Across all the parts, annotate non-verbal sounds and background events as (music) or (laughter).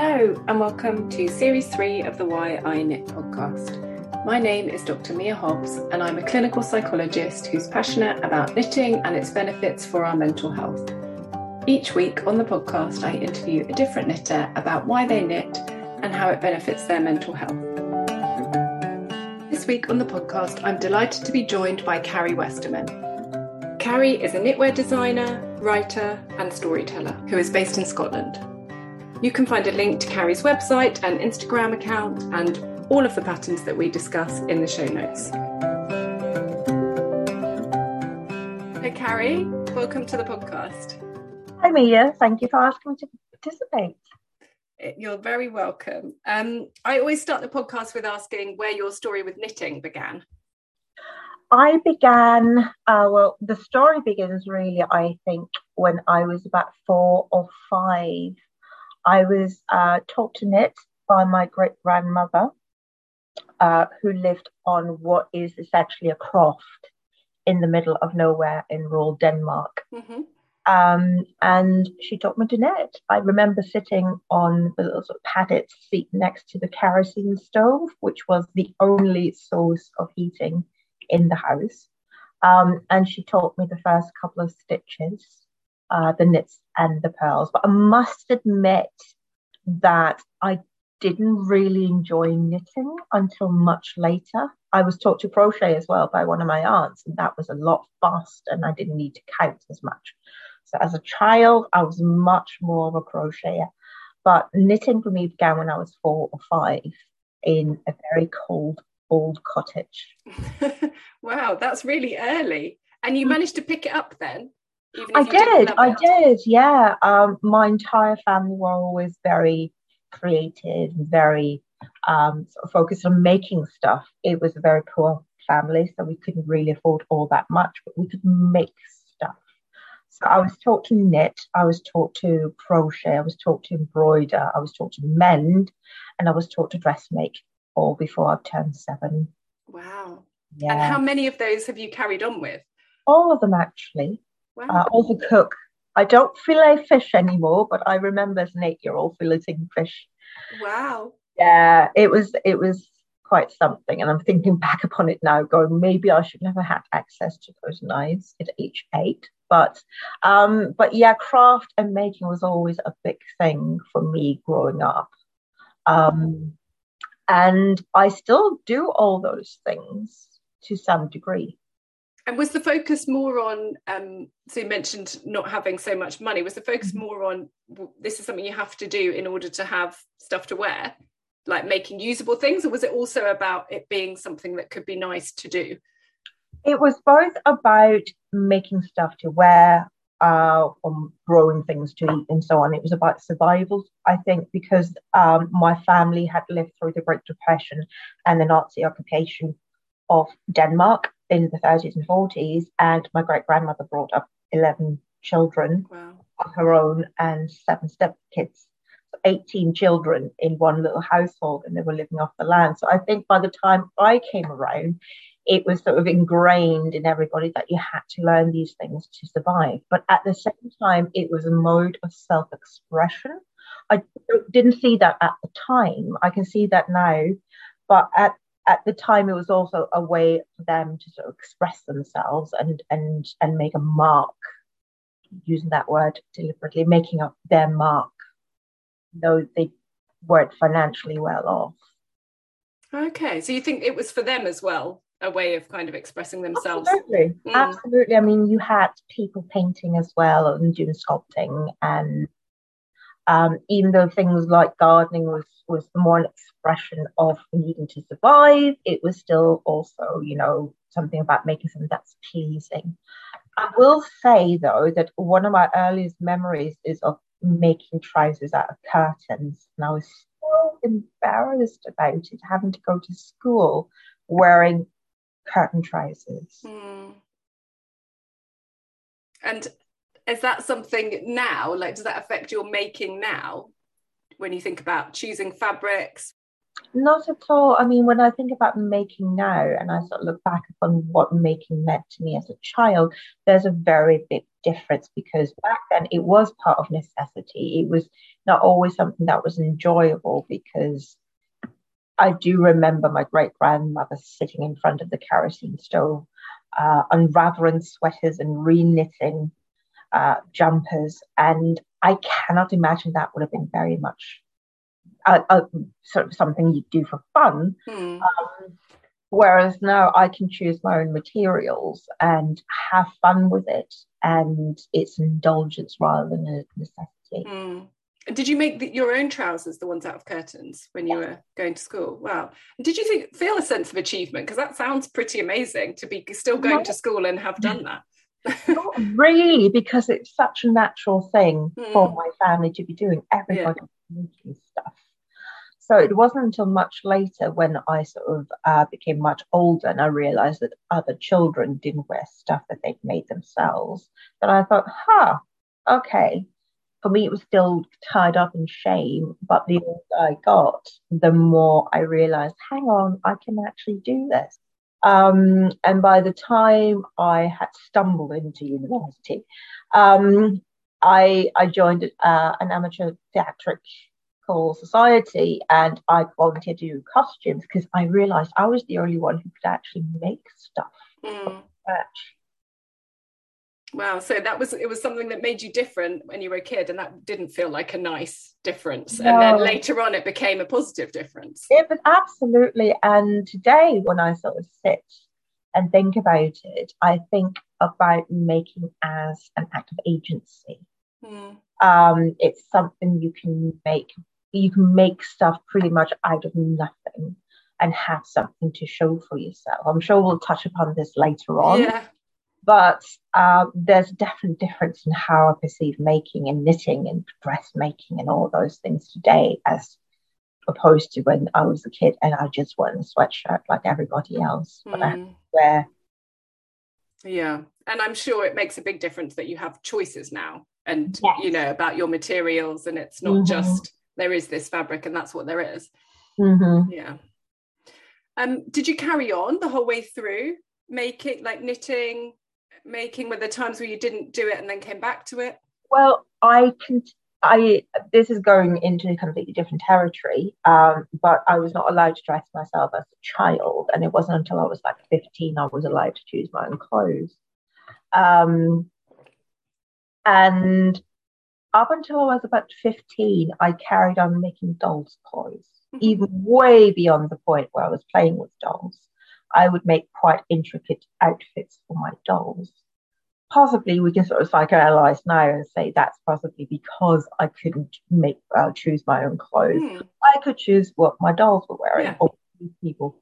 Hello, and welcome to Series 3 of the Why I Knit podcast. My name is Dr. Mia Hobbs, and I'm a clinical psychologist who's passionate about knitting and its benefits for our mental health. Each week on the podcast, I interview a different knitter about why they knit and how it benefits their mental health. This week on the podcast, I'm delighted to be joined by Karie Westermann. Karie is a knitwear designer, writer, and storyteller who is based in Scotland. You can find a link to Karie's website and Instagram account and all of the patterns that we discuss in the show notes. Hey, Karie, welcome to the podcast. Hi, Mia. Thank you for asking me to participate. You're very welcome. Um, I always start the podcast with asking where your story with knitting began. I began, uh, well, the story begins really, I think, when I was about four or five. I was uh, taught to knit by my great grandmother, uh, who lived on what is essentially a croft in the middle of nowhere in rural Denmark. Mm-hmm. Um, and she taught me to knit. I remember sitting on the little sort of padded seat next to the kerosene stove, which was the only source of heating in the house. Um, and she taught me the first couple of stitches, uh, the knits and the purls. But I must admit that I didn't really enjoy knitting until much later. I was taught to crochet as well by one of my aunts, and that was a lot faster, and I didn't need to count as much. So as a child, I was much more of a crocheter. But knitting for me began when I was four or five in a very cold old cottage. (laughs) wow, that's really early. And you managed to pick it up then? I did, I did, yeah. Um, my entire family were always very creative, very um, sort of focused on making stuff. It was a very poor family, so we couldn't really afford all that much, but we could make stuff. So I was taught to knit, I was taught to crochet, I was taught to embroider, I was taught to mend, and I was taught to dressmake all before I turned seven. Wow. Yeah. And how many of those have you carried on with? All of them, actually. Wow. Uh, also cook. I don't fillet fish anymore, but I remember as an eight-year-old filleting fish. Wow. Yeah, it was it was quite something, and I'm thinking back upon it now, going maybe I should never have had access to those knives at age eight. But um, but yeah, craft and making was always a big thing for me growing up. Um, and I still do all those things to some degree. And was the focus more on, um, so you mentioned not having so much money, was the focus mm-hmm. more on this is something you have to do in order to have stuff to wear, like making usable things, or was it also about it being something that could be nice to do? It was both about making stuff to wear, uh, on growing things to eat and so on. It was about survival, I think, because um, my family had lived through the Great Depression and the Nazi occupation of Denmark in the 30s and 40s. And my great grandmother brought up 11 children wow. of her own and seven stepkids. 18 children in one little household and they were living off the land. So I think by the time I came around, it was sort of ingrained in everybody that you had to learn these things to survive. But at the same time, it was a mode of self expression. I didn't see that at the time. I can see that now. But at, at the time, it was also a way for them to sort of express themselves and, and, and make a mark, using that word deliberately, making up their mark, though they weren't financially well off. Okay, so you think it was for them as well a way of kind of expressing themselves. Absolutely, mm. absolutely. I mean, you had people painting as well and doing sculpting, and um, even though things like gardening was was more an expression of needing to survive, it was still also, you know, something about making something that's pleasing. I will say though that one of my earliest memories is of making trousers out of curtains, and I was so embarrassed about it, having to go to school wearing curtain trousers. Mm. And is that something now? Like, does that affect your making now when you think about choosing fabrics? Not at all. I mean, when I think about making now and I sort of look back upon what making meant to me as a child, there's a very big difference because back then it was part of necessity. It was not always something that was enjoyable because I do remember my great grandmother sitting in front of the kerosene stove, uh, unraveling sweaters and re knitting uh, jumpers. And I cannot imagine that would have been very much uh, uh, sort of something you do for fun. Hmm. Um, whereas now I can choose my own materials and have fun with it, and it's an indulgence rather than a necessity. Hmm. Did you make the, your own trousers, the ones out of curtains, when you yeah. were going to school? Wow! did you think, feel a sense of achievement? Because that sounds pretty amazing to be still going no. to school and have done that. Not really, because it's such a natural thing mm. for my family to be doing. Everybody yeah. making stuff. So it wasn't until much later when I sort of uh, became much older and I realized that other children didn't wear stuff that they'd made themselves that I thought, huh, okay. For me, it was still tied up in shame, but the older I got, the more I realized, hang on, I can actually do this. Um, and by the time I had stumbled into university, um, I, I joined uh, an amateur theatrical society and I volunteered to do costumes because I realized I was the only one who could actually make stuff mm. Wow. So that was it was something that made you different when you were a kid, and that didn't feel like a nice difference. No. And then later on it became a positive difference. It was absolutely. And today when I sort of sit and think about it, I think about making as an act of agency. Mm. Um, it's something you can make you can make stuff pretty much out of nothing and have something to show for yourself. I'm sure we'll touch upon this later on. Yeah. But uh, there's a definite difference in how I perceive making and knitting and dressmaking and all those things today as opposed to when I was a kid and I just wore a sweatshirt like everybody else. Mm. Where yeah, and I'm sure it makes a big difference that you have choices now, and yes. you know about your materials, and it's not mm-hmm. just there is this fabric and that's what there is. Mm-hmm. Yeah. Um, did you carry on the whole way through making, like knitting, making? Were there times where you didn't do it and then came back to it? Well, I can. I this is going into a completely different territory, um, but I was not allowed to dress myself as a child, and it wasn't until I was like 15 I was allowed to choose my own clothes. Um, and up until I was about 15, I carried on making dolls' toys, mm-hmm. even way beyond the point where I was playing with dolls. I would make quite intricate outfits for my dolls possibly we can sort of psychoanalyze now and say that's possibly because I couldn't make uh, choose my own clothes. Mm. I could choose what my dolls were wearing, yeah. or people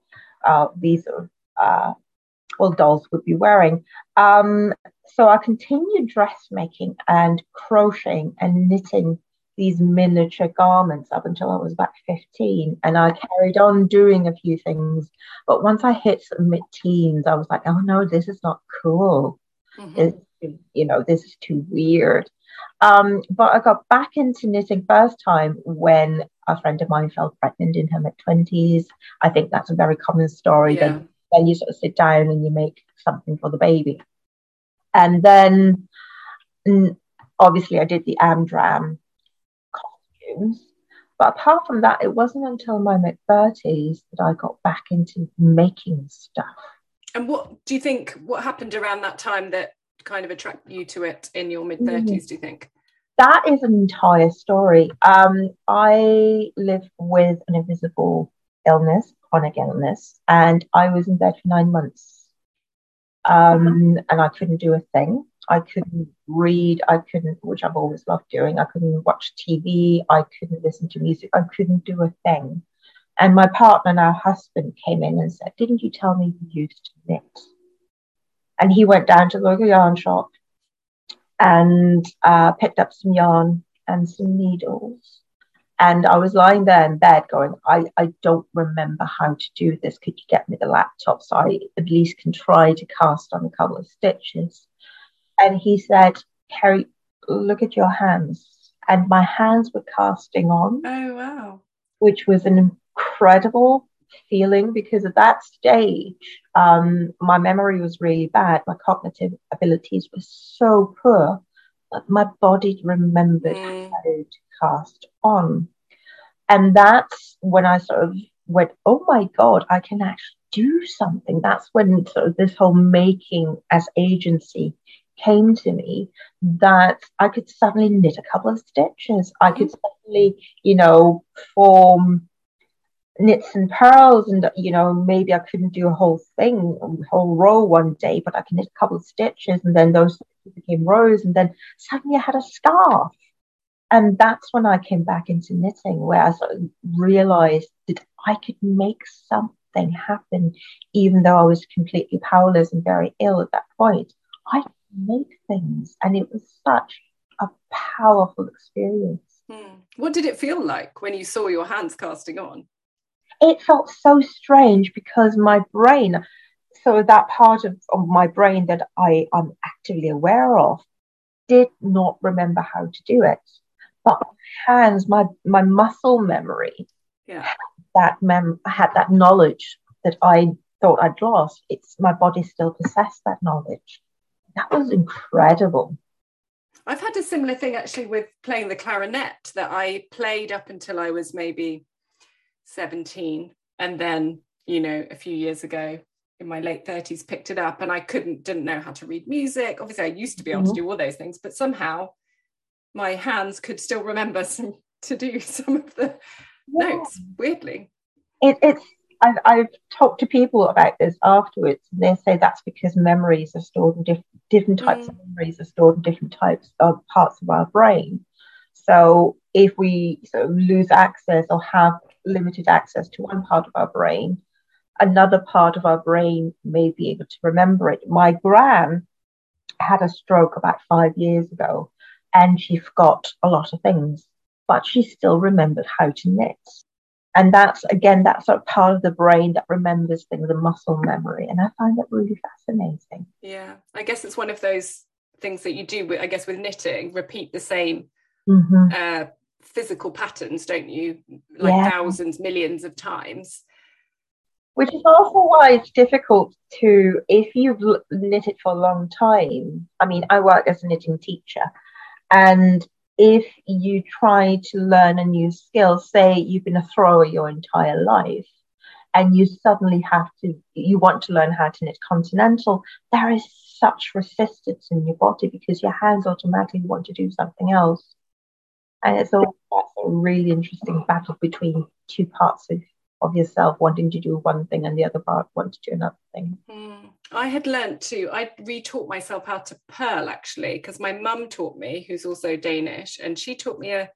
uh, these sort of uh, well dolls would be wearing. Um, so I continued dressmaking and crocheting and knitting these miniature garments up until I was about 15. And I carried on doing a few things. But once I hit the mid teens, I was like, oh no, this is not cool. Mm-hmm. you know, this is too weird. Um, but I got back into knitting first time when a friend of mine fell pregnant in her mid twenties. I think that's a very common story. Yeah. Then, then you sort of sit down and you make something for the baby, and then obviously I did the Amdram But apart from that, it wasn't until my mid thirties that I got back into making stuff. And what do you think? What happened around that time that kind of attracted you to it in your mid 30s? Mm. Do you think? That is an entire story. Um, I live with an invisible illness, chronic illness, and I was in bed for nine months. Um. And I couldn't do a thing. I couldn't read. I couldn't, which I've always loved doing. I couldn't watch TV. I couldn't listen to music. I couldn't do a thing. And my partner, now husband, came in and said, Didn't you tell me you used to knit? And he went down to the local yarn shop and uh, picked up some yarn and some needles. And I was lying there in bed going, I, I don't remember how to do this. Could you get me the laptop so I at least can try to cast on a couple of stitches? And he said, Karie, look at your hands. And my hands were casting on. Oh, wow. Which was an incredible feeling because at that stage, um, my memory was really bad. My cognitive abilities were so poor. But my body remembered mm. how to cast on. And that's when I sort of went, oh my God, I can actually do something. That's when sort of this whole making as agency came to me that I could suddenly knit a couple of stitches. I could mm-hmm. suddenly, you know, form knits and purls and you know maybe i couldn't do a whole thing a whole row one day but i can knit a couple of stitches and then those became rows and then suddenly i had a scarf. And that's when i came back into knitting where i sort of realized that i could make something happen even though i was completely powerless and very ill at that point. I could make things and it was such a powerful experience. Hmm. what did it feel like when you saw your hands casting on it felt so strange because my brain, so that part of, of my brain that I am actively aware of, did not remember how to do it. But hands, my my muscle memory, yeah. that mem had that knowledge that I thought I'd lost. It's my body still possessed that knowledge. That was incredible. I've had a similar thing actually with playing the clarinet that I played up until I was maybe 17 and then you know a few years ago in my late 30s picked it up and i couldn't didn't know how to read music obviously i used to be able mm-hmm. to do all those things but somehow my hands could still remember some to do (laughs) some of the yeah. notes weirdly it, it's I've, I've, talked to people about this afterwards and they say that's because memories are stored in diff- different types mm. of memories are stored in different types of parts of our brain so if we sort of lose access or have limited access to one part of our brain, another part of our brain may be able to remember it. My gran had a stroke about five years ago and she forgot a lot of things, but she still remembered how to knit. And that's again, that's sort of part of the brain that remembers things, the muscle memory. And I find that really fascinating. Yeah. I guess it's one of those things that you do, I guess, with knitting, repeat the same mm-hmm. uh, physical patterns, don't you? Like yeah. thousands, millions of times. Which is also why it's difficult to, if you've knitted for a long time. I mean, I work as a knitting teacher, and if you try to learn a new skill, say you've been a thrower your entire life, and you suddenly have to, you want to learn how to knit continental, there is such resistance in your body because your hands automatically want to do something else. And it's all that's a really interesting battle between two parts of, of yourself wanting to do one thing and the other part wanting to do another thing. Mm. I had learnt to, I retaught myself how to purl actually, because my mum taught me, who's also Danish, and she taught me a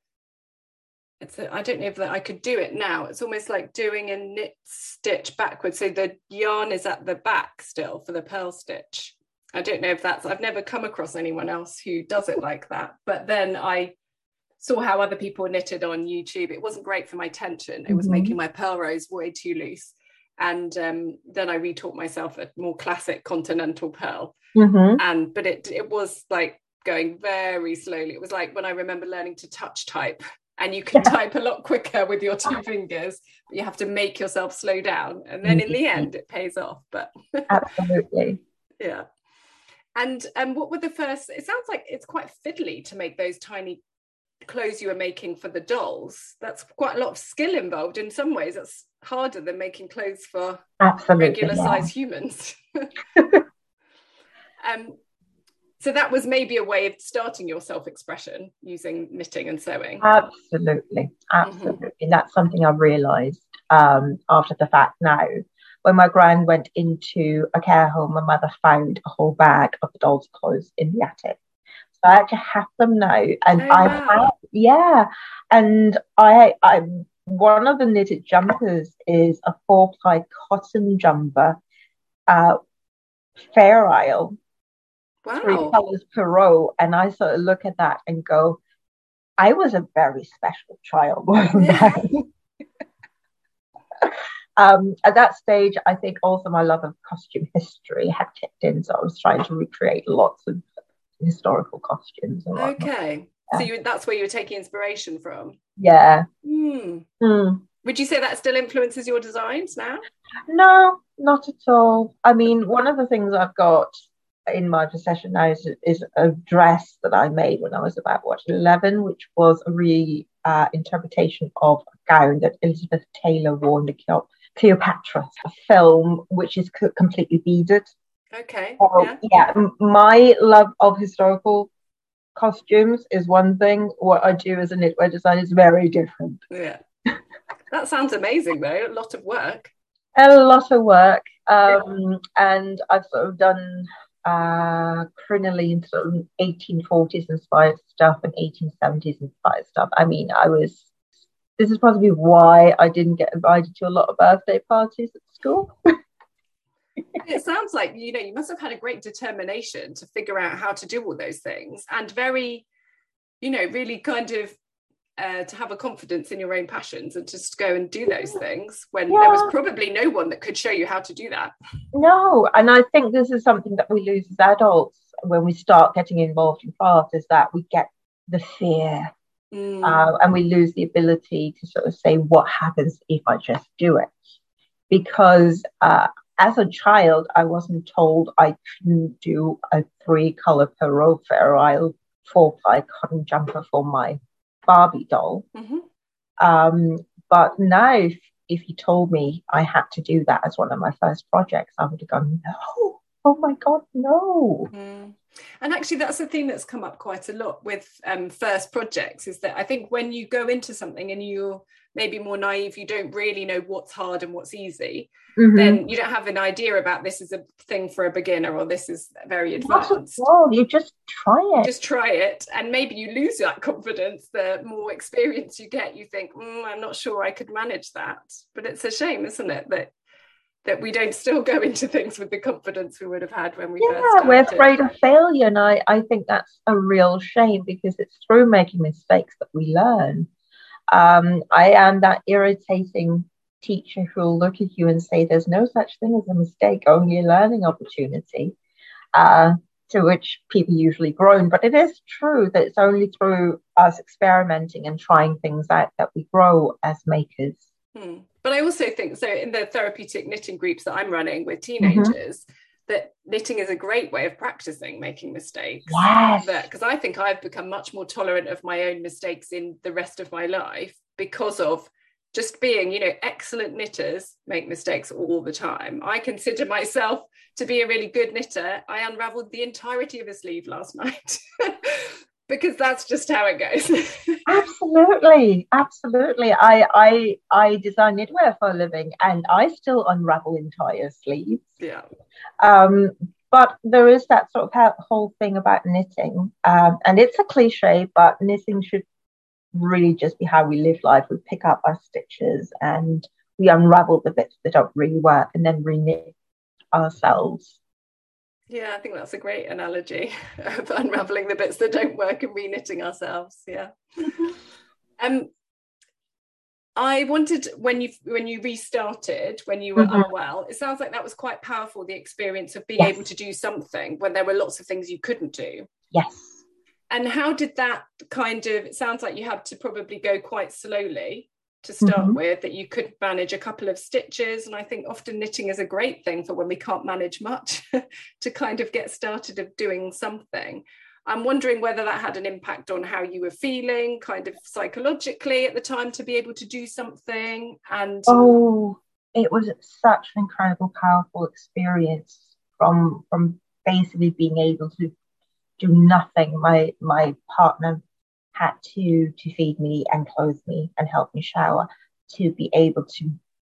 it's a, I don't know if that I could do it now. It's almost like doing a knit stitch backwards. So the yarn is at the back still for the purl stitch. I don't know if that's I've never come across anyone else who does it like that. But then I saw how other people knitted on YouTube. It wasn't great for my tension. It was mm-hmm. making my purl rows way too loose. And um, then I retaught myself a more classic continental purl. Mm-hmm. And but it it was like going very slowly. It was like when I remember learning to touch type. And you can type a lot quicker with your two fingers, but you have to make yourself slow down. And then in the mm-hmm. end, it pays off. But (laughs) absolutely. yeah. And um, what were the first? It sounds like it's quite fiddly to make those tiny clothes you were making for the dolls that's quite a lot of skill involved in some ways. That's harder than making clothes for Absolutely, regular yeah. size humans. (laughs) Um, so that was maybe a way of starting your self-expression using knitting and sewing. Absolutely absolutely. Mm-hmm. that's something i realized um, after the fact now. When my grand went into a care home my mother found a whole bag of dolls clothes in the attic I actually have them now, and oh, I have yeah, and I I one of the knitted jumpers is a four ply cotton jumper, uh, Fair Isle, wow. three colors per row, and I sort of look at that and go, I was a very special child, (laughs) yeah. (laughs) um, at that stage, I think also my love of costume history had kicked in, so I was trying to recreate lots of historical costumes. okay. Yeah. So you, that's where you were taking inspiration from? Yeah. Mm. Mm. Would you say that still influences your designs now? No, not at all. I mean, one of the things I've got in my possession now is, is a dress that I made when I was about what 11, which was a reinterpretation uh, of a gown that Elizabeth Taylor wore in the Cleopatra film, which is co- completely beaded. Okay. So, yeah. yeah, my love of historical costumes is one thing. What I do as a knitwear designer is very different. Yeah. That sounds amazing, though. A lot of work. A lot of work. Um, yeah. And I've sort of done uh, crinoline sort of 1840s inspired stuff and 1870s inspired stuff. I mean, I was. This is probably why I didn't get invited to a lot of birthday parties at school. (laughs) it sounds like you know you must have had a great determination to figure out how to do all those things and very you know really kind of uh, to have a confidence in your own passions and just go and do those things when yeah. there was probably no one that could show you how to do that. No, and I think this is something that we lose as adults when we start getting involved in craft is that we get the fear mm. uh, and we lose the ability to sort of say what happens if I just do it. Because uh, as a child, I wasn't told I couldn't do a three color per row Fair four ply cotton jumper for my Barbie doll. Mm-hmm. Um, but now, if, if you told me I had to do that as one of my first projects, I would have gone, no, oh my God, no. Mm. And actually, that's the thing that's come up quite a lot with um, first projects is that I think when you go into something and you're maybe more naive, you don't really know what's hard and what's easy, mm-hmm. then you don't have an idea about this is a thing for a beginner or this is very advanced. Well, you just try it. Just try it. And maybe you lose that confidence. The more experience you get, you think, mm, I'm not sure I could manage that. But it's a shame, isn't it? That that we don't still go into things with the confidence we would have had when we yeah, first we're afraid of failure and I, I think that's a real shame because it's through making mistakes that we learn um, I am that irritating teacher who will look at you and say, There's no such thing as a mistake, only a learning opportunity. Uh, to which people usually groan. But it is true that it's only through us experimenting and trying things out that we grow as makers. Hmm. But I also think so in the therapeutic knitting groups that I'm running with mm-hmm. teenagers, mm-hmm that knitting is a great way of practicing making mistakes. Yes. Because I think I've become much more tolerant of my own mistakes in the rest of my life because of just being, you know, excellent knitters make mistakes all the time. I consider myself to be a really good knitter. I unraveled the entirety of a sleeve last (laughs) night because that's just how it goes. (laughs) absolutely, absolutely. I I I design knitwear for a living, and I still unravel entire sleeves. Yeah. Um, but there is that sort of whole thing about knitting, um, and it's a cliche, but knitting should really just be how we live life. We pick up our stitches and we unravel the bits that don't really work, and then reknit ourselves. Yeah, I think that's a great analogy (laughs) of unraveling the bits that don't work and reknitting ourselves. Yeah. Mm-hmm. um, I wanted when you when you restarted when you were mm-hmm. unwell, it sounds like that was quite powerful. The experience of being yes. able to do something when there were lots of things you couldn't do. Yes. And how did that kind of? It sounds like you had to probably go quite slowly to start mm-hmm. with that you could manage a couple of stitches. And i think often knitting is a great thing for when we can't manage much (laughs) to kind of get started of doing something. I'm wondering whether that had an impact on how you were feeling kind of psychologically at the time to be able to do something and oh it was such an incredible powerful experience from from basically being able to do nothing. My my partner had to to feed me and clothe me and help me shower to be able to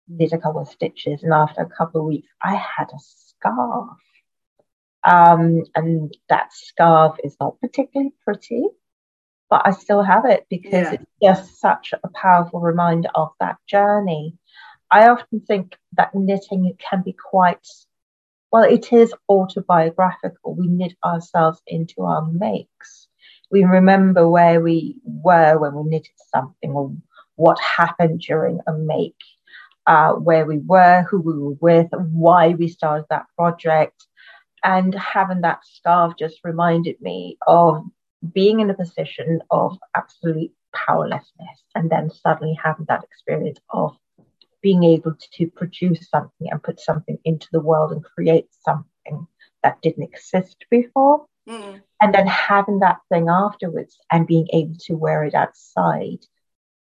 knit a couple of stitches. And after a couple of weeks, I had a scarf. Um, and that scarf is not particularly pretty, but I still have it because yeah. it's just such a powerful reminder of that journey. I often think that knitting can be quite well, it is autobiographical. We knit ourselves into our makes we remember where we were when we knitted something or what happened during a make, uh, where we were, who we were with, why we started that project. And having that scarf just reminded me of being in a position of absolute powerlessness and then suddenly having that experience of being able to produce something and put something into the world and create something that didn't exist before. Mm. And then having that thing afterwards and being able to wear it outside,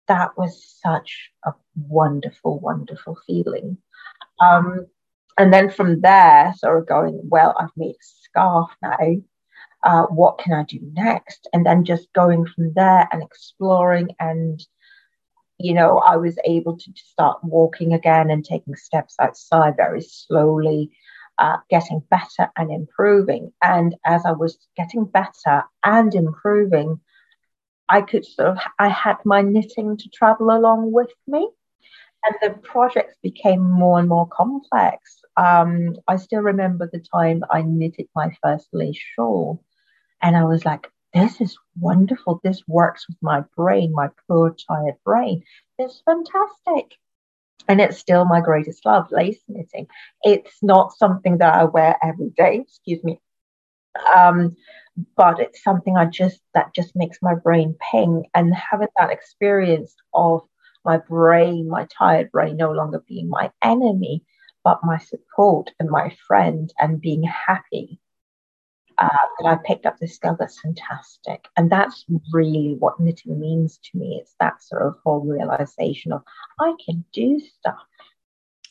that was such a wonderful, wonderful feeling. Um, and then from there, sort of going, well, I've made a scarf now. Uh, what can I do next? And then just going from there and exploring. And, you know, I was able to start walking again and taking steps outside very slowly, uh, getting better and improving. And as I was getting better and improving, I could sort of, I had my knitting to travel along with me. And the projects became more and more complex. Um, I still remember the time I knitted my first lace shawl. And I was like, this is wonderful. This works with my brain, my poor, tired brain. It's fantastic. And it's still my greatest love, lace knitting. It's not something that I wear every day, excuse me. Um, but it's something I just that just makes my brain ping. And having that experience of my brain, my tired brain, no longer being my enemy, but my support and my friend, and being happy uh, that I picked up this skill that's fantastic. And that's really what knitting means to me. It's that sort of whole realization of I can do stuff.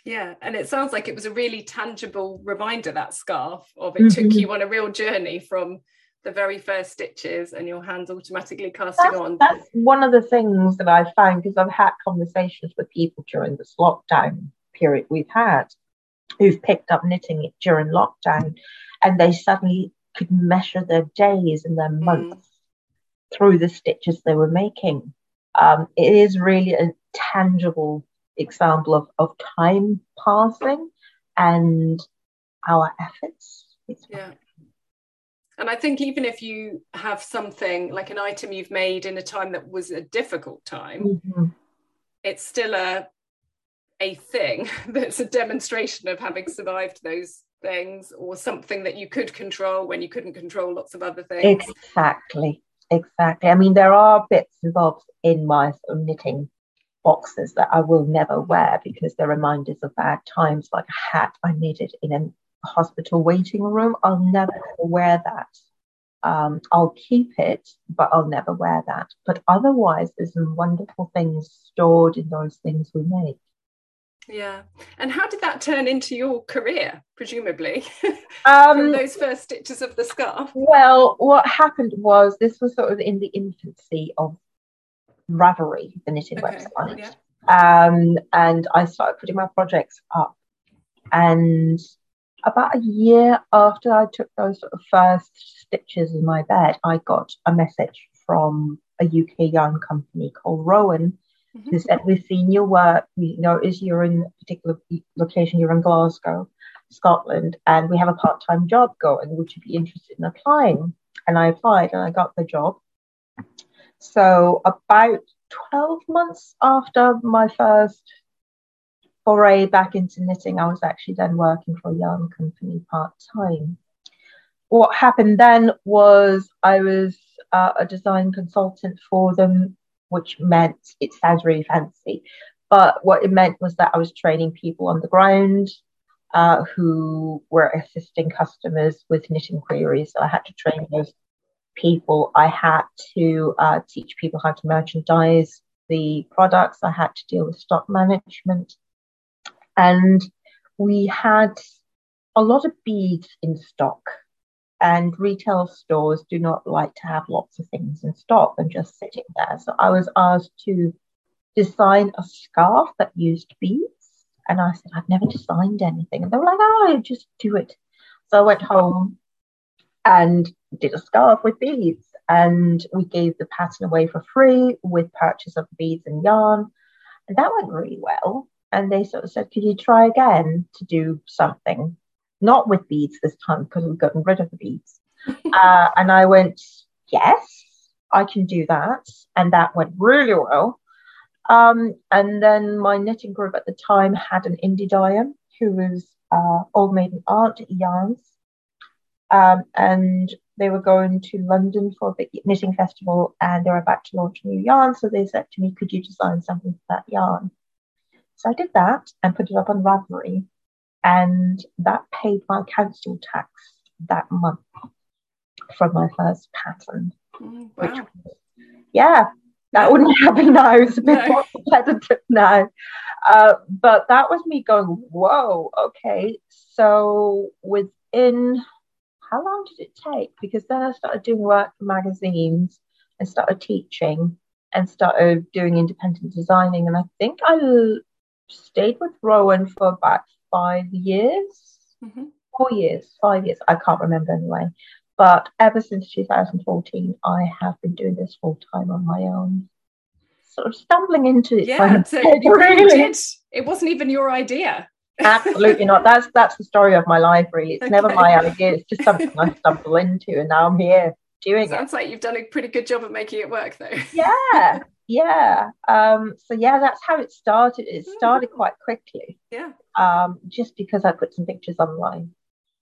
Yeah, and it sounds like it was a really tangible reminder that scarf of it mm-hmm. took you on a real journey from the very first stitches and your hands automatically casting that's, on. That's one of the things that I found because I've had conversations with people during this lockdown period we've had who've picked up knitting during lockdown and they suddenly could measure their days and their mm. months mm. through the stitches they were making. Um, it is really a tangible example of, of time passing and our efforts. It's yeah. And I think even if you have something like an item you've made in a time that was a difficult time, mm-hmm. it's still a a thing (laughs) that's a demonstration of having survived those things or something that you could control when you couldn't control lots of other things. Exactly. Exactly. I mean, there are bits and bobs in my knitting boxes that I will never wear because they're reminders of bad times, like a hat I knitted in a hospital waiting room. I'll never wear that. Um, I'll keep it, but I'll never wear that. But otherwise, there's some wonderful things stored in those things we make. Yeah. And how did that turn into your career, presumably, (laughs) um, from those first stitches of the scarf? Well, what happened was this was sort of in the infancy of Ravelry, the knitting okay. website. Yeah. Um, and I started putting my projects up. And about a year after I took those sort of first stitches in my bed, I got a message from a UK yarn company called Rowan. Mm-hmm. They said, We've seen your work. We notice you're in a particular location, you're in Glasgow, Scotland, and we have a part time job going. Would you be interested in applying? And I applied and I got the job. So, about 12 months after my first foray back into knitting, I was actually then working for a yarn company part time. What happened then was I was uh, a design consultant for them, which meant it sounds really fancy, but what it meant was that I was training people on the ground uh, who were assisting customers with knitting queries. So I had to train those people. I had to uh, teach people how to merchandise the products. I had to deal with stock management. And we had a lot of beads in stock. And retail stores do not like to have lots of things in stock and just sitting there. So I was asked to design a scarf that used beads. And I said, I've never designed anything. And they were like, oh, just do it. So I went home and did a scarf with beads. And we gave the pattern away for free with purchase of beads and yarn. And that went really well and they sort of said, Could you try again to do something? Not with beads this time because we've gotten rid of the beads. (laughs) uh, and I went, Yes, I can do that. And that went really well. Um, and then my knitting group at the time had an indie dyer who was uh, Old Maiden Aunt Yarns. Um, and they were going to London for a big knitting festival and they were about to launch a new yarn. So they said to me, Could you design something for that yarn? So I did that and put it up on Ravelry, and that paid my council tax that month from my first pattern. Mm, wow. Which, yeah, that wouldn't (laughs) happen now. It's a bit no. more competitive now. Uh, but that was me going, whoa, okay. So within how long did it take? Because then I started doing work for magazines and started teaching and started doing independent designing. And I think I stayed with Rowan for about five years, mm-hmm. four years, five years. I can't remember anyway. But ever since 2014, I have been doing this full time on my own. Sort of stumbling into it. Yeah, (laughs) so really. Did. It wasn't even your idea. Absolutely not. That's that's the story of my life, really. It's okay. never my idea. It's just something I stumble into, and now I'm here doing Sounds it. Sounds like you've done a pretty good job of making it work, though. yeah, yeah. Um, so yeah, that's how it started. It hmm. started quite quickly. Yeah. Um, just because I put some pictures online.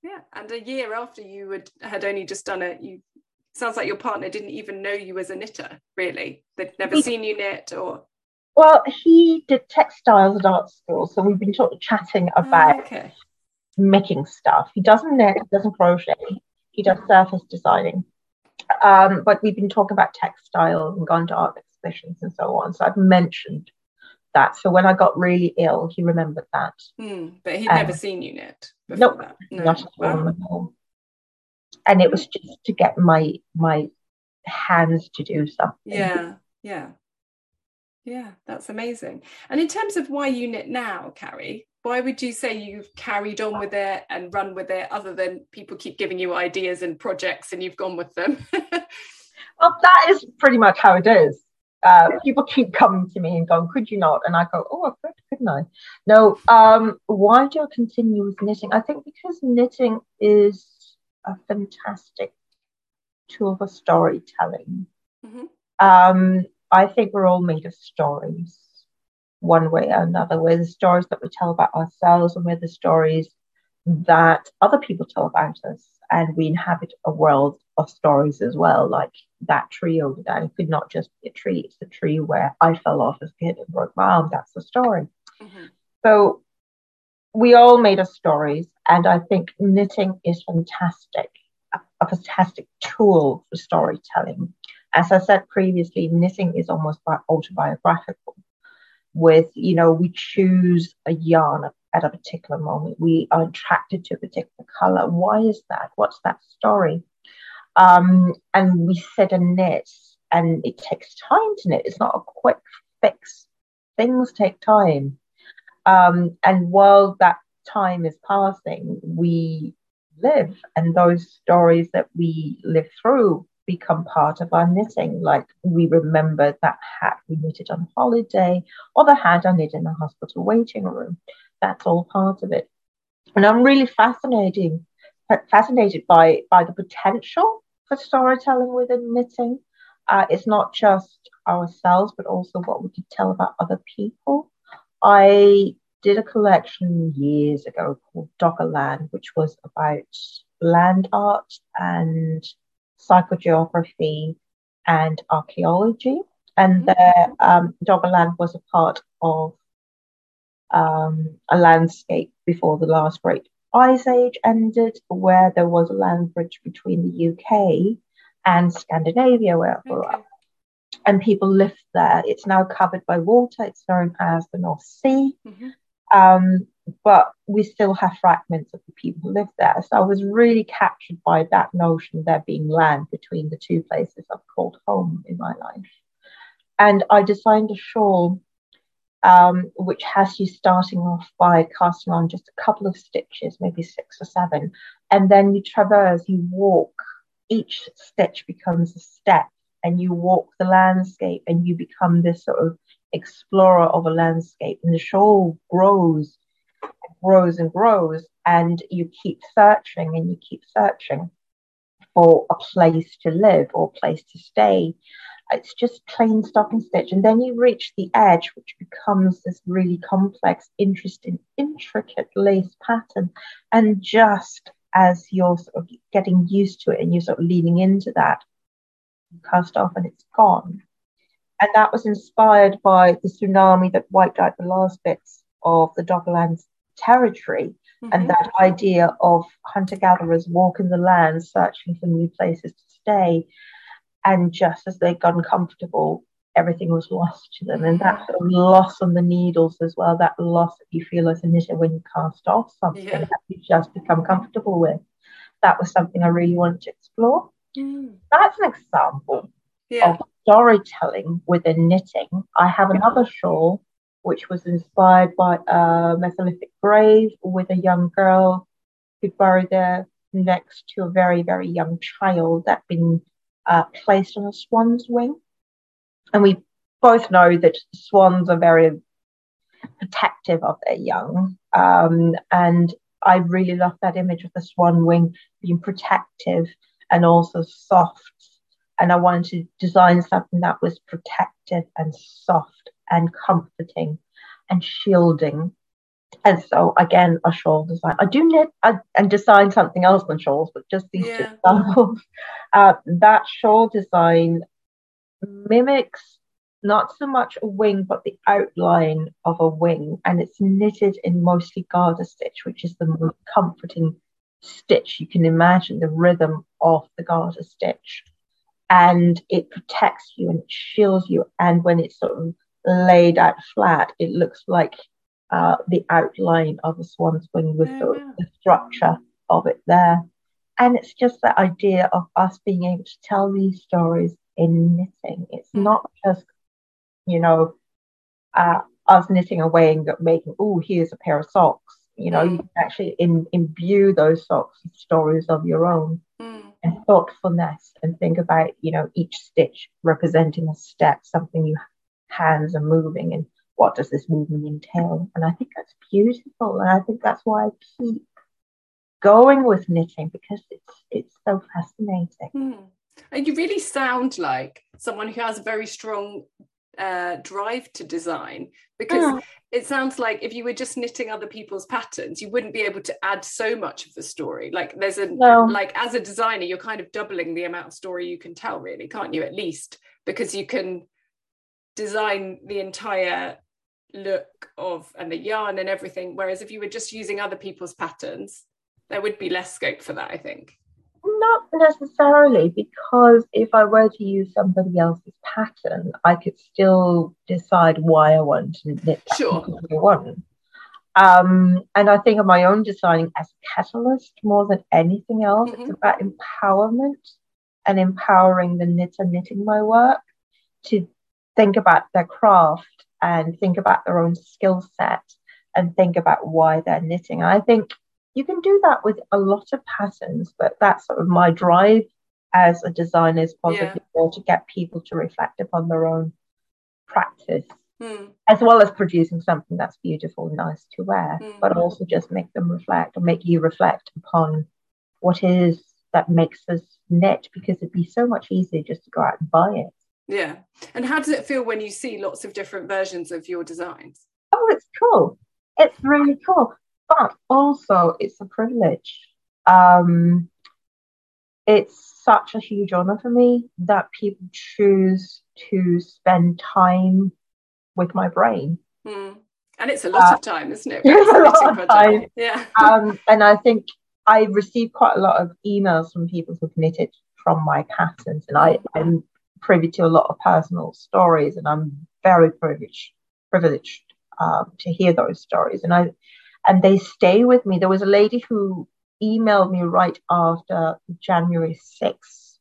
Yeah, and a year after you would, had only just done it, you sounds like your partner didn't even know you as a knitter. Really, they'd never he, seen you knit, or well, he did textiles at art school, so we've been sort of chatting ah, about oh, okay. making stuff. He doesn't knit, he doesn't crochet, he does surface designing. Um, but we've been talking about textiles and gone to art exhibitions and so on. So I've mentioned that. So when I got really ill, he remembered that. Mm, but he'd um, never seen you knit before nope. No, not at all. And it was just to get my my hands to do something. Yeah, yeah. Yeah, that's amazing. And in terms of why you knit now, Karie, why would you say you've carried on with it and run with it other than people keep giving you ideas and projects and you've gone with them? (laughs) well, that is pretty much how it is. Uh, people keep coming to me and going, could you not? And I go, oh, I could, couldn't I? No, um, why do I continue with knitting? I think because knitting is a fantastic tool for storytelling. Mm-hmm. Um, I think we're all made of stories one way or another. We're the stories that we tell about ourselves, and we're the stories that other people tell about us. And we inhabit a world of stories as well, like that tree over there. It could not just be a tree, it's the tree where I fell off as a kid and broke my arm. That's the story. Mm-hmm. So we all made of stories, and I think knitting is fantastic, a, a fantastic tool for storytelling. As I said previously, knitting is almost autobiographical with, you know, we choose a yarn at a particular moment. We are attracted to a particular color. Why is that? What's that story? Um, and we set a knit, and it takes time to knit. It's not a quick fix. Things take time. Um, and while that time is passing, we live, and those stories that we live through become part of our knitting. Like we remember that hat we knitted on holiday or the hat I knit in the hospital waiting room. That's all part of it. And I'm really fascinating, fascinated by, by the potential for storytelling within knitting. Uh, it's not just ourselves, but also what we can tell about other people. I did a collection years ago called Doggerland, which was about land art and psychogeography, and archaeology. And mm-hmm. the um, Doggerland was a part of um, a landscape before the last great ice age ended, where there was a land bridge between the UK and Scandinavia, where I grew up. And people lived there. It's now covered by water. It's known as the North Sea. Mm-hmm. Um, but we still have fragments of the people who live there. So I was really captured by that notion of there being land between the two places I've called home in my life. And I designed a shawl um, which has you starting off by casting on just a couple of stitches, maybe six or seven, and then you traverse, you walk. Each stitch becomes a step, and you walk the landscape, and you become this sort of explorer of a landscape. And the shawl grows grows and grows, and you keep searching and you keep searching for a place to live or place to stay. It's just plain stop and stitch. And then you reach the edge, which becomes this really complex, interesting, intricate lace pattern. And just as you're sort of getting used to it and you're sort of leaning into that, you cast off and it's gone. And that was inspired by the tsunami that wiped out the last bits of the Doggerlands territory. Mm-hmm. And that idea of hunter gatherers walking the land, searching for new places to stay. And just as they got uncomfortable, everything was lost to them. And that sort of loss on the needles as well, that loss that you feel as a knitter when you cast off something yeah. that you just become comfortable with. That was something I really wanted to explore. Mm. That's an example yeah. of storytelling within knitting. I have another shawl which was inspired by a Mesolithic grave with a young girl who buried there next to a very, very young child that had been uh, placed on a swan's wing. And we both know that swans are very protective of their young. Um, and I really love that image of the swan wing being protective and also soft. And I wanted to design something that was protective and soft and comforting and shielding. And so again, a shawl design. I do knit and design something else than shawls, but just these yeah. two examples. (laughs) Uh, that shawl design mimics not so much a wing, but the outline of a wing, and it's knitted in mostly garter stitch, which is the most comforting stitch you can imagine. The rhythm of the garter stitch, and it protects you and it shields you. And when it's sort of laid out flat, it looks like uh, the outline of a swan's wing with the, the, structure of it there. And it's just that idea of us being able to tell these stories in knitting. It's mm. not just, you know, uh, us knitting away and making, oh, here's a pair of socks. You know, mm. you can actually in, imbue those socks with stories of your own mm. and thoughtfulness and think about, you know, each stitch representing a step, something you hands are moving and what does this movement entail? And I think that's beautiful. And I think that's why I keep going with knitting because it's it's so fascinating. Hmm. And you really sound like someone who has a very strong uh, drive to design because mm. it sounds like if you were just knitting other people's patterns, you wouldn't be able to add so much of the story. Like there's a no. like as a designer, you're kind of doubling the amount of story you can tell, really, can't you? At least because you can design the entire look of and the yarn and everything whereas if you were just using other people's patterns there would be less scope for that i think. Not necessarily because if i were to use somebody else's pattern i could still decide why i want to knit sure. one. Um, and i think of my own designing as a catalyst more than anything else. Mm-hmm. it's about empowerment and empowering the knitter knitting my work to think about their craft and think about their own skill set and think about why they're knitting. And I think you can do that with a lot of patterns, but that's sort of my drive as a designer is probably yeah. to get people to reflect upon their own practice. Mm. As well as producing something that's beautiful and nice to wear, mm. but also just make them reflect or make you reflect upon what is that makes us knit because it'd be so much easier just to go out and buy it. Yeah. And how does it feel when you see lots of different versions of your designs? Oh, it's cool. It's really cool. But also, it's a privilege. Um, it's such a huge honor for me that people choose to spend time with my brain. Mm. And it's a lot uh, of time, isn't it? (laughs) It's a lot of time. Yeah. Um, and I think I receive quite a lot of emails from people who've knitted from my patterns, and I, I'm privy to a lot of personal stories, and I'm very privileged privileged um, to hear those stories. And I and they stay with me. There was a lady who emailed me right after January 6th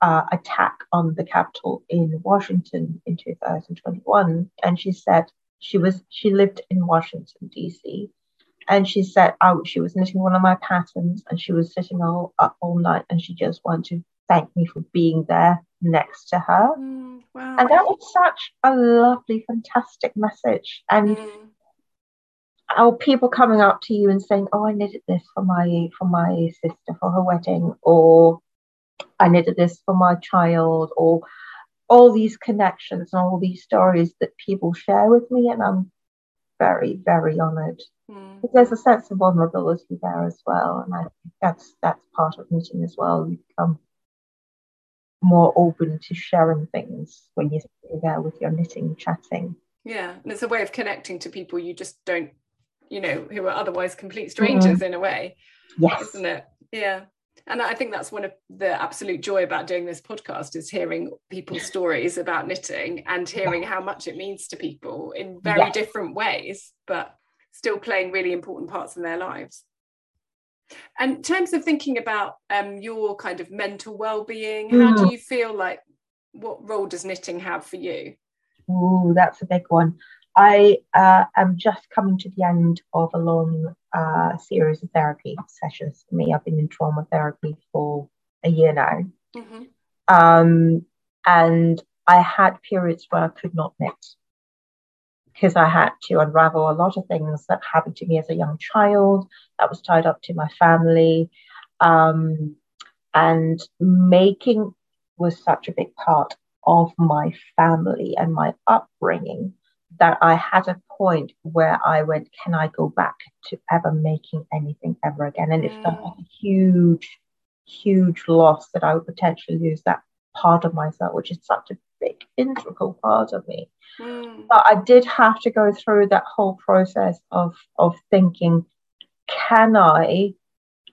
uh, attack on the Capitol in Washington in 2021, and she said she was she lived in Washington D.C. And she said, oh, she was knitting one of my patterns, and she was sitting all up all night, and she just wanted to thank me for being there next to her. Mm, wow. And that was such a lovely, fantastic message. And mm. people coming up to you and saying, "Oh, I knitted this for my for my sister for her wedding," or "I knitted this for my child," or all these connections and all these stories that people share with me, and I'm very, very honoured. Mm. There's a sense of vulnerability there as well, and I think that's that's part of knitting as well. You become more open to sharing things when you're there with your knitting, chatting. Yeah, and it's a way of connecting to people you just don't you know, who are otherwise complete strangers mm-hmm. in a way. Yes. Isn't it? Yeah. And I think that's one of the absolute joy about doing this podcast is hearing people's stories about knitting and hearing how much it means to people in very yes. different ways, but still playing really important parts in their lives. And in terms of thinking about um, your kind of mental well-being, mm. how do mm. you feel like what role does knitting have for you? Oh, that's a big one. I uh, am just coming to the end of a long uh, series of therapy sessions for me. I've been in trauma therapy for a year now. Mm-hmm. Um, and I had periods where I could not knit because I had to unravel a lot of things that happened to me as a young child that was tied up to my family. Um, and making was such a big part of my family and my upbringing that I had a point where I went, Can I go back to ever making anything ever again? And it felt like a huge, huge loss that I would potentially lose that part of myself, which is such a big, integral part of me. Mm. But I did have to go through that whole process of, of thinking, Can I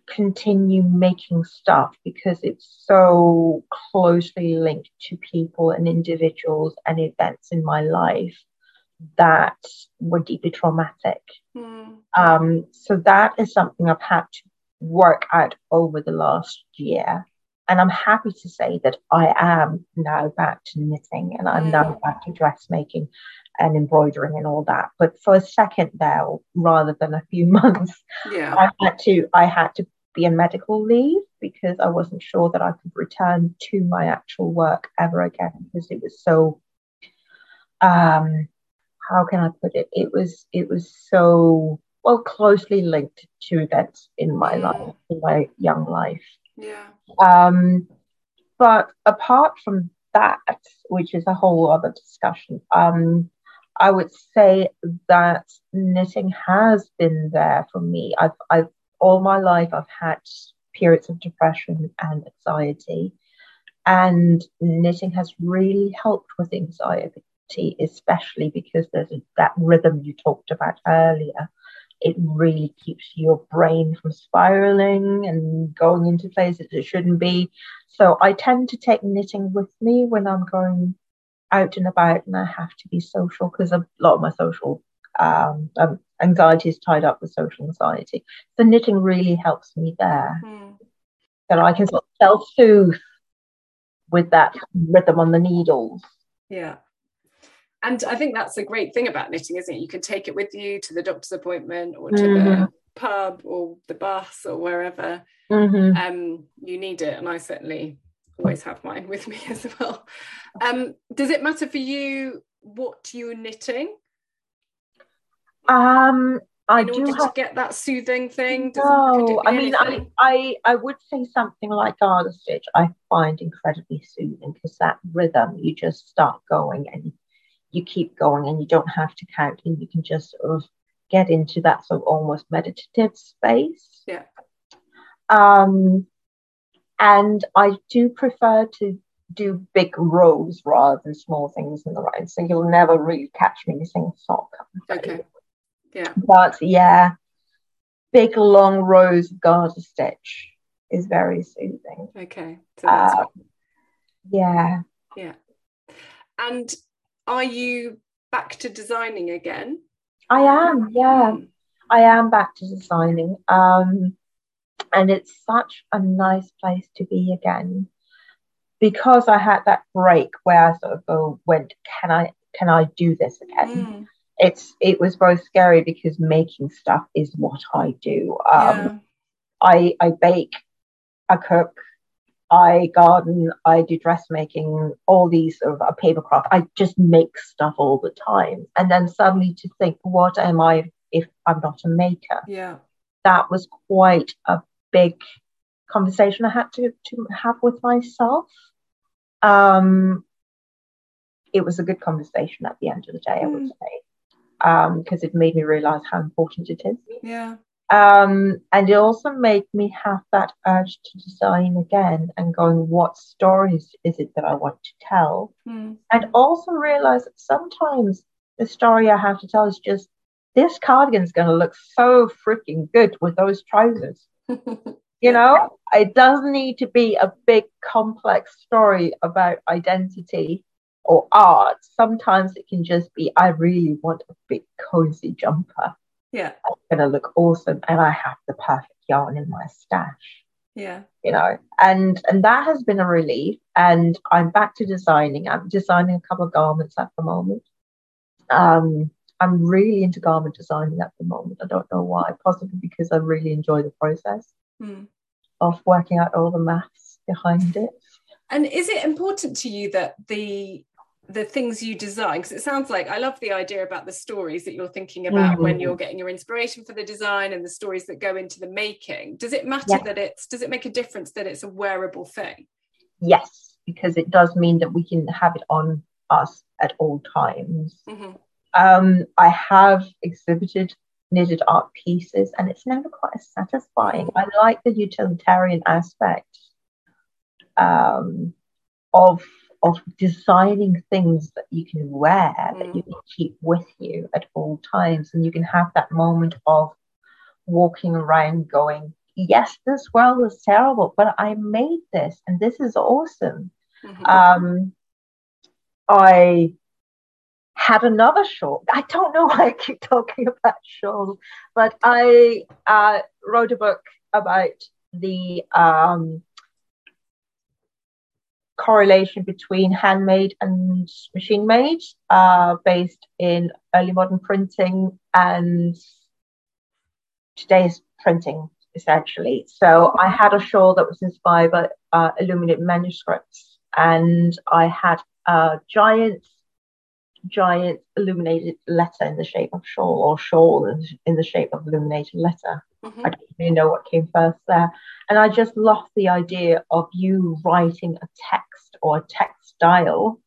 continue making stuff because it's so closely linked to people and individuals and events in my life that were deeply traumatic. Mm. Um, so that is something I've had to work out over the last year. And I'm happy to say that I am now back to knitting and I'm mm. now back to dressmaking and embroidering and all that. But for a second there, rather than a few (laughs) months, yeah. I had to I had to be in medical leave because I wasn't sure that I could return to my actual work ever again because it was so um how can I put it? It was it was so well closely linked to events in my mm. life, in my young life. Yeah. Um, but apart from that, which is a whole other discussion, um, I would say that knitting has been there for me. I've, I've all my life I've had periods of depression and anxiety, and knitting has really helped with anxiety especially because there's that rhythm you talked about earlier. It really keeps your brain from spiraling and going into places it shouldn't be. So I tend to take knitting with me when I'm going out and about and I have to be social because a lot of my social um, um, anxiety is tied up with social anxiety. So knitting really helps me there. Mm. That I can sort of self soothe with that rhythm on the needles. Yeah and I think that's a great thing about knitting, isn't it? You can take it with you to the doctor's appointment or to mm-hmm. the pub or the bus or wherever mm-hmm. um, you need it. And I certainly always have mine with me (laughs) as well. Um, does it matter for you what you're knitting? Um, I in do have... to get that soothing thing. No, I mean, I, I, I would say something like garter stitch. I find incredibly soothing because that rhythm, you just start going and you keep going and you don't have to count and you can just sort of get into that sort of almost meditative space. Yeah. Um, and I do prefer to do big rows rather than small things in the line. So you'll never really catch me saying sock. Okay. Yeah. But yeah, big long rows of garter stitch is very soothing. Okay. So um, yeah. Yeah. And are you back to designing again? I am, yeah. I am back to designing. Um, and it's such a nice place to be again because I had that break where I sort of go, went, can I can I do this again? Mm. It's it was both scary because making stuff is what I do. Um, yeah. I I bake, I cook, I garden, I do dressmaking, all these sort of a paper craft. I just make stuff all the time. And then suddenly to think, what am I if I'm not a maker? Yeah. That was quite a big conversation I had to, to have with myself. Um, it was a good conversation at the end of the day. I would hmm. say, because um, it made me realize how important it is. Yeah. Um, and it also made me have that urge to design again and going, what stories is it that I want to tell? Mm. And also realize that sometimes the story I have to tell is just this cardigan's going to look so freaking good with those trousers. (laughs) you know, it doesn't need to be a big complex story about identity or art. Sometimes it can just be, I really want a big cozy jumper. Yeah. It's going to look awesome. And I have the perfect yarn in my stash. Yeah. You know, and and that has been a relief. And I'm back to designing. I'm designing a couple of garments at the moment. Um, I'm really into garment designing at the moment. I don't know why, possibly because I really enjoy the process mm. of working out all the maths behind it. And is it important to you that the the things you design because it sounds like i love the idea about the stories that you're thinking about mm. when you're getting your inspiration for the design and the stories that go into the making does it matter yes. that it's does it make a difference that it's a wearable thing yes because it does mean that we can have it on us at all times mm-hmm. um, i have exhibited knitted art pieces and it's never quite as satisfying i like the utilitarian aspect um, of of designing things that you can wear mm. that you can keep with you at all times and you can have that moment of walking around going yes this world is terrible but i made this and this is awesome mm-hmm. um, i had another shawl i don't know why i keep talking about shawls but i uh, wrote a book about the um, correlation between handmade and machine made, uh, based in early modern printing and today's printing, essentially. So I had a shawl that was inspired by uh, illuminated manuscripts, and I had a giant, giant illuminated letter in the shape of shawl, or shawl in, in the shape of illuminated letter. Mm-hmm. I don't really know what came first there. And I just love the idea of you writing a text or a text textile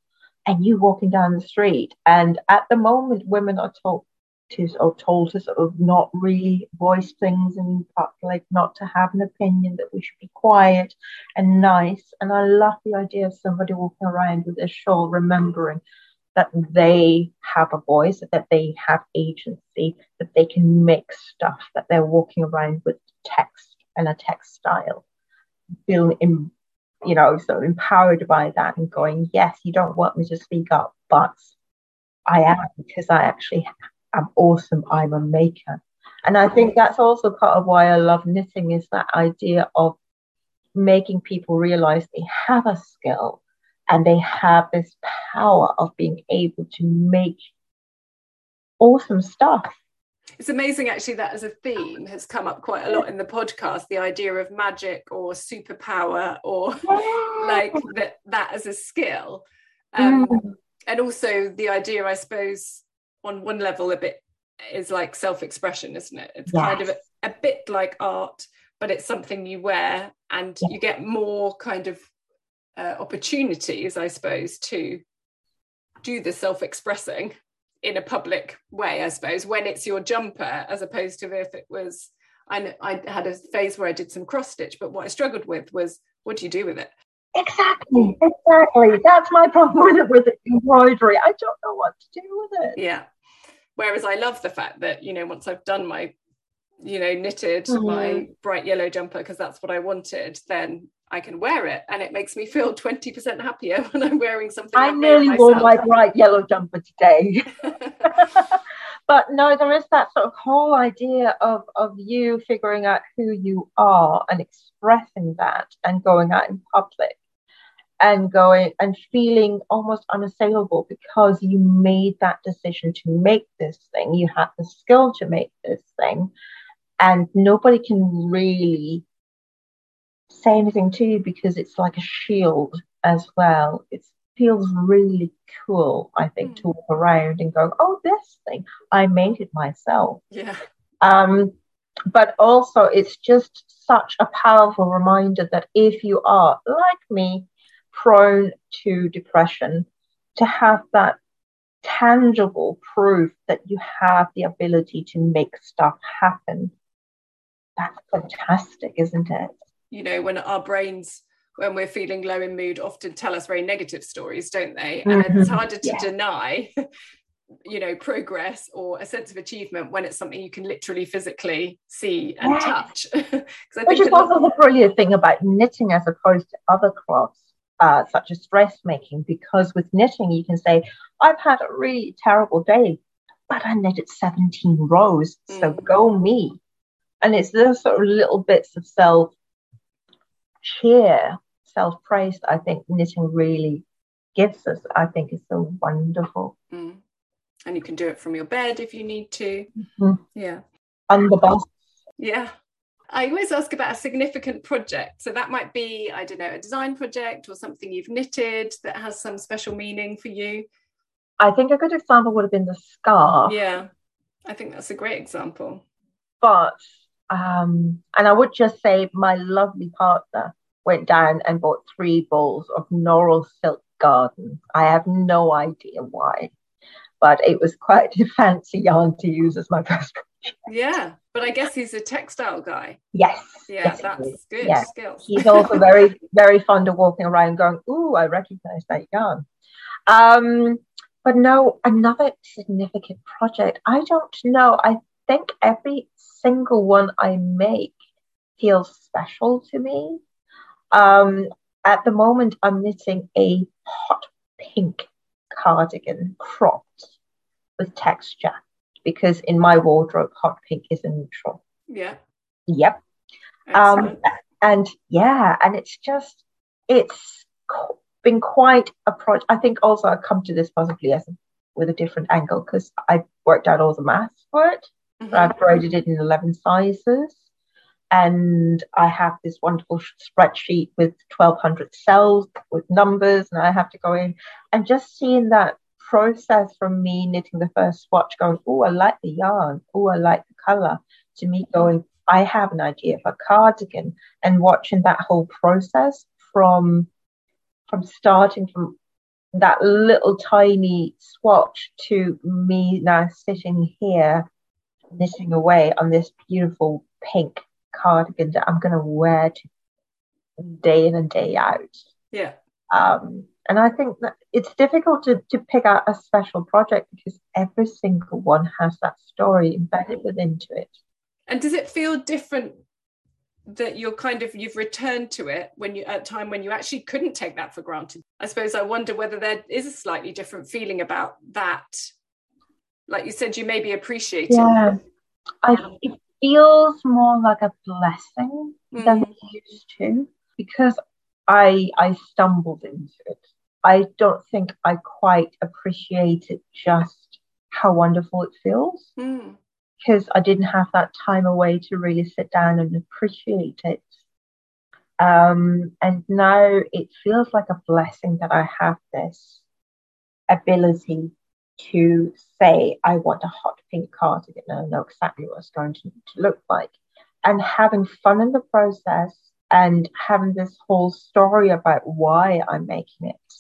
and you walking down the street. And at the moment, women are told to or told to sort of not really voice things in public, not to have an opinion, that we should be quiet and nice. And I love the idea of somebody walking around with a shawl, remembering that they have a voice, that they have agency, that they can make stuff, that they're walking around with text and a textile, feeling in, you know, so empowered by that and going, yes, you don't want me to speak up, but I am because I actually am awesome. I'm a maker. And I think that's also part of why I love knitting is that idea of making people realize they have a skill and they have this power of being able to make awesome stuff. It's amazing actually that as a theme has come up quite a lot in the podcast the idea of magic or superpower or like that that as a skill um, mm. and also the idea I suppose on one level a bit is like self-expression isn't it it's yes. kind of a, a, bit like art but it's something you wear and you get more kind of uh, opportunities, I suppose, to do the self expressing in a public way, I suppose, when it's your jumper, as opposed to if it was. I, I had a phase where I did some cross stitch, but what I struggled with was what do you do with it? Exactly, exactly. That's my problem with it with embroidery. I don't know what to do with it. Yeah. Whereas I love the fact that, you know, once I've done my, you know, knitted mm-hmm. my bright yellow jumper because that's what I wanted, then I can wear it and it makes me feel (laughs) 20% happier (laughs) when I'm wearing something. I nearly wore my bright yellow jumper today. (laughs) but no, there is that sort of whole idea of, of you figuring out who you are and expressing that and going out in public and going and feeling almost unassailable because you made that decision to make this thing. You had the skill to make this thing. And nobody can really say anything to you because it's like a shield as well. It feels really cool, I think, mm. to walk around and go, oh, this thing, I made it myself. Yeah. Um, but also, it's just such a powerful reminder that if you are, like me, prone to depression, to have that tangible proof that you have the ability to make stuff happen. That's fantastic, isn't it? You know when our brains when we're feeling low in mood often tell us very negative stories don't they and mm-hmm. it's harder to yeah. deny (laughs) you know progress or a sense of achievement when it's something you can literally physically see and yes. touch (laughs) which is also the brilliant thing about knitting as opposed to other crafts uh, such as dressmaking because with knitting you can say i've had a really terrible day but i knitted 17 rows mm. so go me and it's those sort of little bits of self cheer self praise i think knitting really gives us i think is so wonderful mm and you can do it from your bed if you need to. Mm-hmm. Yeah. And the bus. Yeah. I always ask about a significant project. So that might be, I don't know, a design project or something you've knitted that has some special meaning for you. I think a good example would have been the scarf. Yeah. I think that's a great example. But um, and I would just say my lovely partner went down and bought three balls of Noro Silk Garden. I have no idea why but it was quite (laughs) a fancy yarn to use as my first project. Yeah, but I guess he's a textile guy. Yes. Yeah, yes, that's good yes. skills. He's also very, (laughs) very fond of walking around going, "Ooh, I recognise that yarn." Um, but no, another significant project. I don't know. I think every single one I make feels special to me. Um, at the moment, I'm knitting a hot pink cardigan cropped with texture because in my wardrobe, hot pink is a neutral. Yeah. Yep. Um, and yeah, and it's just, it's been quite a project. I think also I come to this possibly as with a different angle because I worked out all the maths for it. Mm-hmm. I've graded it in 11 sizes. And I have this wonderful spreadsheet with 1200 cells with numbers, and I have to go in. And just seeing that process from me knitting the first swatch, going, Oh, I like the yarn, oh, I like the color, to me going, I have an idea for a cardigan, and watching that whole process from from starting from that little tiny swatch to me now sitting here knitting away on this beautiful pink cardigan that I'm going to wear to day in and day out. Yeah. Um, and I think that it's difficult to, to pick out a special project because every single one has that story embedded within it. And does it feel different that you're kind of you've returned to it when you at a time when you actually couldn't take that for granted? I suppose I wonder whether there is a slightly different feeling about that. Like you said, you maybe appreciate yeah. it. I, it feels more like a blessing mm. than it used to because I I stumbled into it. I don't think I quite appreciated just how wonderful it feels because mm. I didn't have that time away to really sit down and appreciate it. Um, and now it feels like a blessing that I have this ability to say, I want a hot pink cardigan and I know exactly what it's going to, to look like. And having fun in the process and having this whole story about why I'm making it,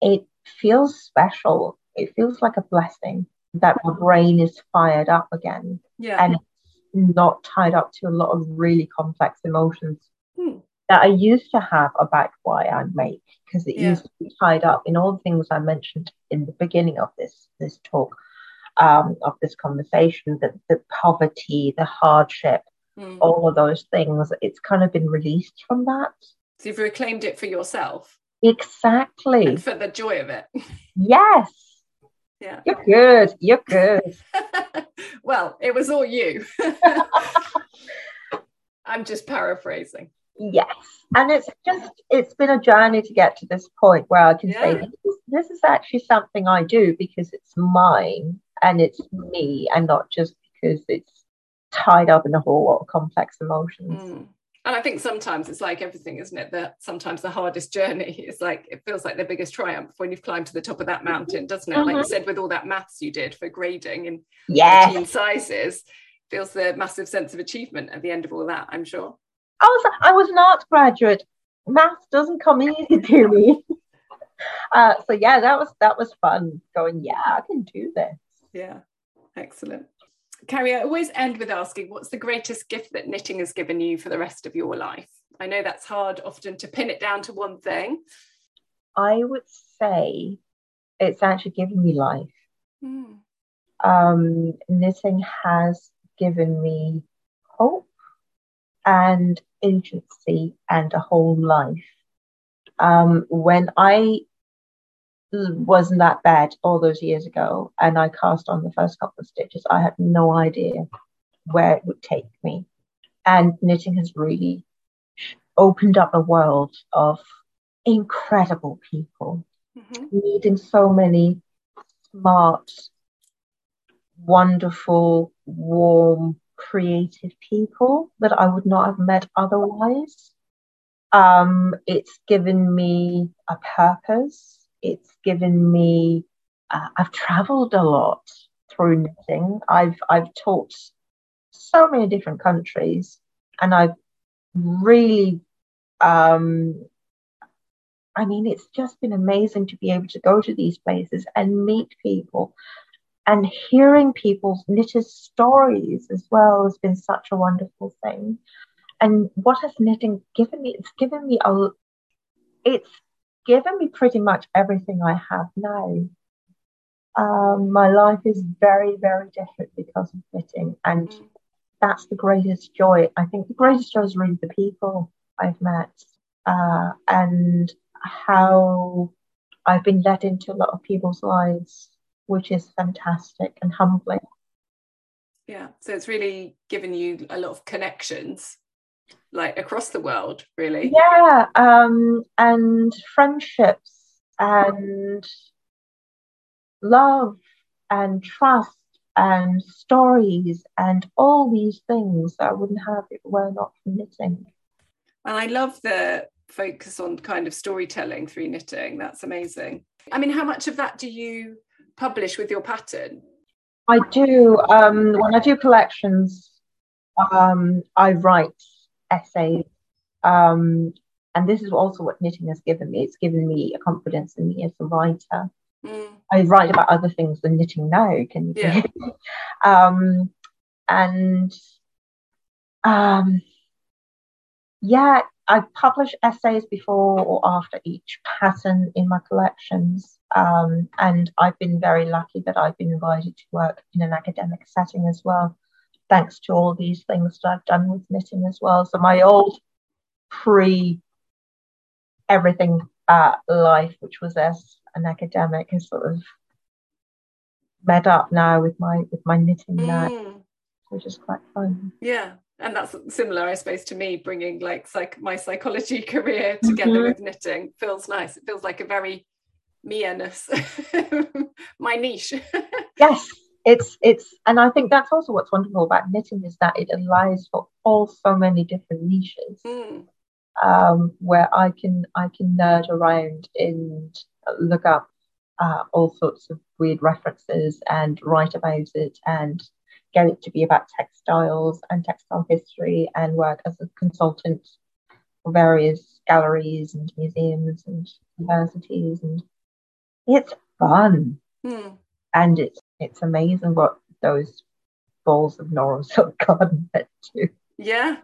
it feels special. It feels like a blessing that my brain is fired up again. Yeah. And it's not tied up to a lot of really complex emotions hmm. That I used to have about why I make because it yeah. used to be tied up in all the things I mentioned in the beginning of this this talk, um, of this conversation, that the poverty, the hardship, mm. all of those things. It's kind of been released from that. So you've reclaimed it for yourself. Exactly. And for the joy of it. Yes. Yeah. You're good. You're good. (laughs) well, it was all you. (laughs) (laughs) I'm just paraphrasing. Yes. And it's just, it's been a journey to get to this point where I can yeah. say, this is, this is actually something I do because it's mine and it's me and not just because it's tied up in a whole lot of complex emotions. Mm. And I think sometimes it's like everything, isn't it? That sometimes the hardest journey (laughs) is like it feels like the biggest triumph when you've climbed to the top of that mountain, doesn't it? Like you mm-hmm. said, with all that maths you did for grading and yes. sizes, feels the massive sense of achievement at the end of all that, I'm sure. I was I was not graduate. Math doesn't come (laughs) easy to me. Uh, so yeah, that was that was fun. Going, yeah, I can do this. Yeah, excellent. Karie, I always end with asking, what's the greatest gift that knitting has given you for the rest of your life? I know that's hard often to pin it down to one thing. I would say it's actually given me life Mm. Um, knitting has given me hope and agency and a whole life. Um, when I wasn't that bad all those years ago and I cast on the first couple of stitches, I had no idea where it would take me. And knitting has really opened up a world of incredible people, mm-hmm. meeting so many smart, wonderful, warm, creative people that I would not have met otherwise. Um, it's given me a purpose. It's given me. Uh, I've travelled a lot through knitting. I've I've taught so many different countries, and I've really. Um, I mean, it's just been amazing to be able to go to these places and meet people and hearing people's knitters' stories as well has been such a wonderful thing. And what has knitting given me? It's given me a, it's given me pretty much everything I have now. Um, my life is very, very different because of knitting, and that's the greatest joy. I think the greatest joy is really the people I've met uh, and how I've been led into a lot of people's lives which is fantastic and humbling. Yeah, so it's really given you a lot of connections, like across the world, really. Yeah, um, and friendships and love and trust and stories and all these things that I wouldn't have if it were not for knitting. And I love the focus on kind of storytelling through knitting. That's amazing. I mean, how much of that do you publish with your pattern? I do. Um, when I do collections, um, I write essays. Um, and this is also what knitting has given me. It's given me a confidence in me as a writer. Mm. I write about other things than knitting now, can you yeah. (laughs) um, and um, yeah, I publish essays before or after each pattern in my collections. Um, and I've been very lucky that I've been invited to work in an academic setting as well, thanks to all these things that I've done with knitting as well. So my old pre everything uh, life, which was as an academic, is sort of met up now with my with my knitting mm. now, which is quite fun. Yeah, and that's similar i suppose to me bringing like psych my psychology (laughs) career together mm-hmm. with knitting feels nice it feels like a very me-ness (laughs) my niche (laughs) yes it's it's and i think that's also what's wonderful about knitting is that it allows for all so many different niches mm. um, where i can i can nerd around and look up uh, all sorts of weird references and write about it and get it to be about textiles and textile history and work as a consultant for various galleries and museums and universities and it's fun mm. and it's it's amazing what those balls of silk garden led to yeah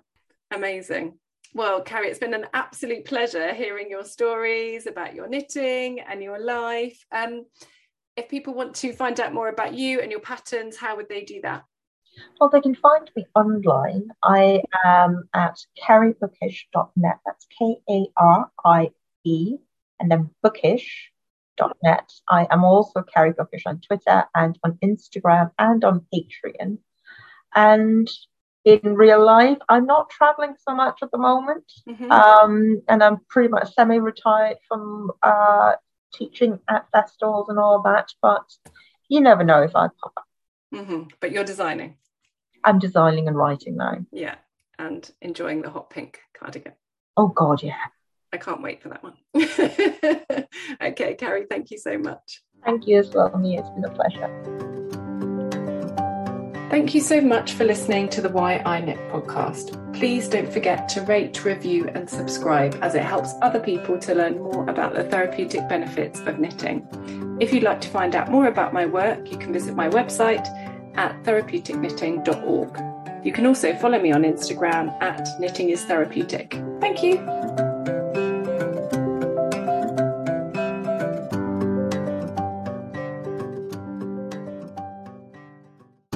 amazing well, Karie, it's been an absolute pleasure hearing your stories about your knitting and your life. Um, if people want to find out more about you and your patterns, how would they do that? Well, they can find me online. I am at kariebookish.net. That's K A R I E and then bookish.net. I am also Karie Bookish on Twitter and on Instagram and on Patreon. And in real life, I'm not traveling so much at the moment. Mm-hmm. Um, and I'm pretty much semi retired from uh, teaching at festivals and all that. But you never know if I pop up. Mm-hmm. But you're designing. I'm designing and writing now. Yeah, and enjoying the hot pink cardigan. Oh God, yeah. I can't wait for that one. (laughs) okay, Karie, thank you so much. Thank you as well, Mia. It's been a pleasure. Thank you so much for listening to the Why I Knit podcast. Please don't forget to rate, review, and subscribe as it helps other people to learn more about the therapeutic benefits of knitting. If you'd like to find out more about my work, you can visit my website at therapeuticknitting.org. You can also follow me on Instagram at knittingisTherapeutic. Thank you.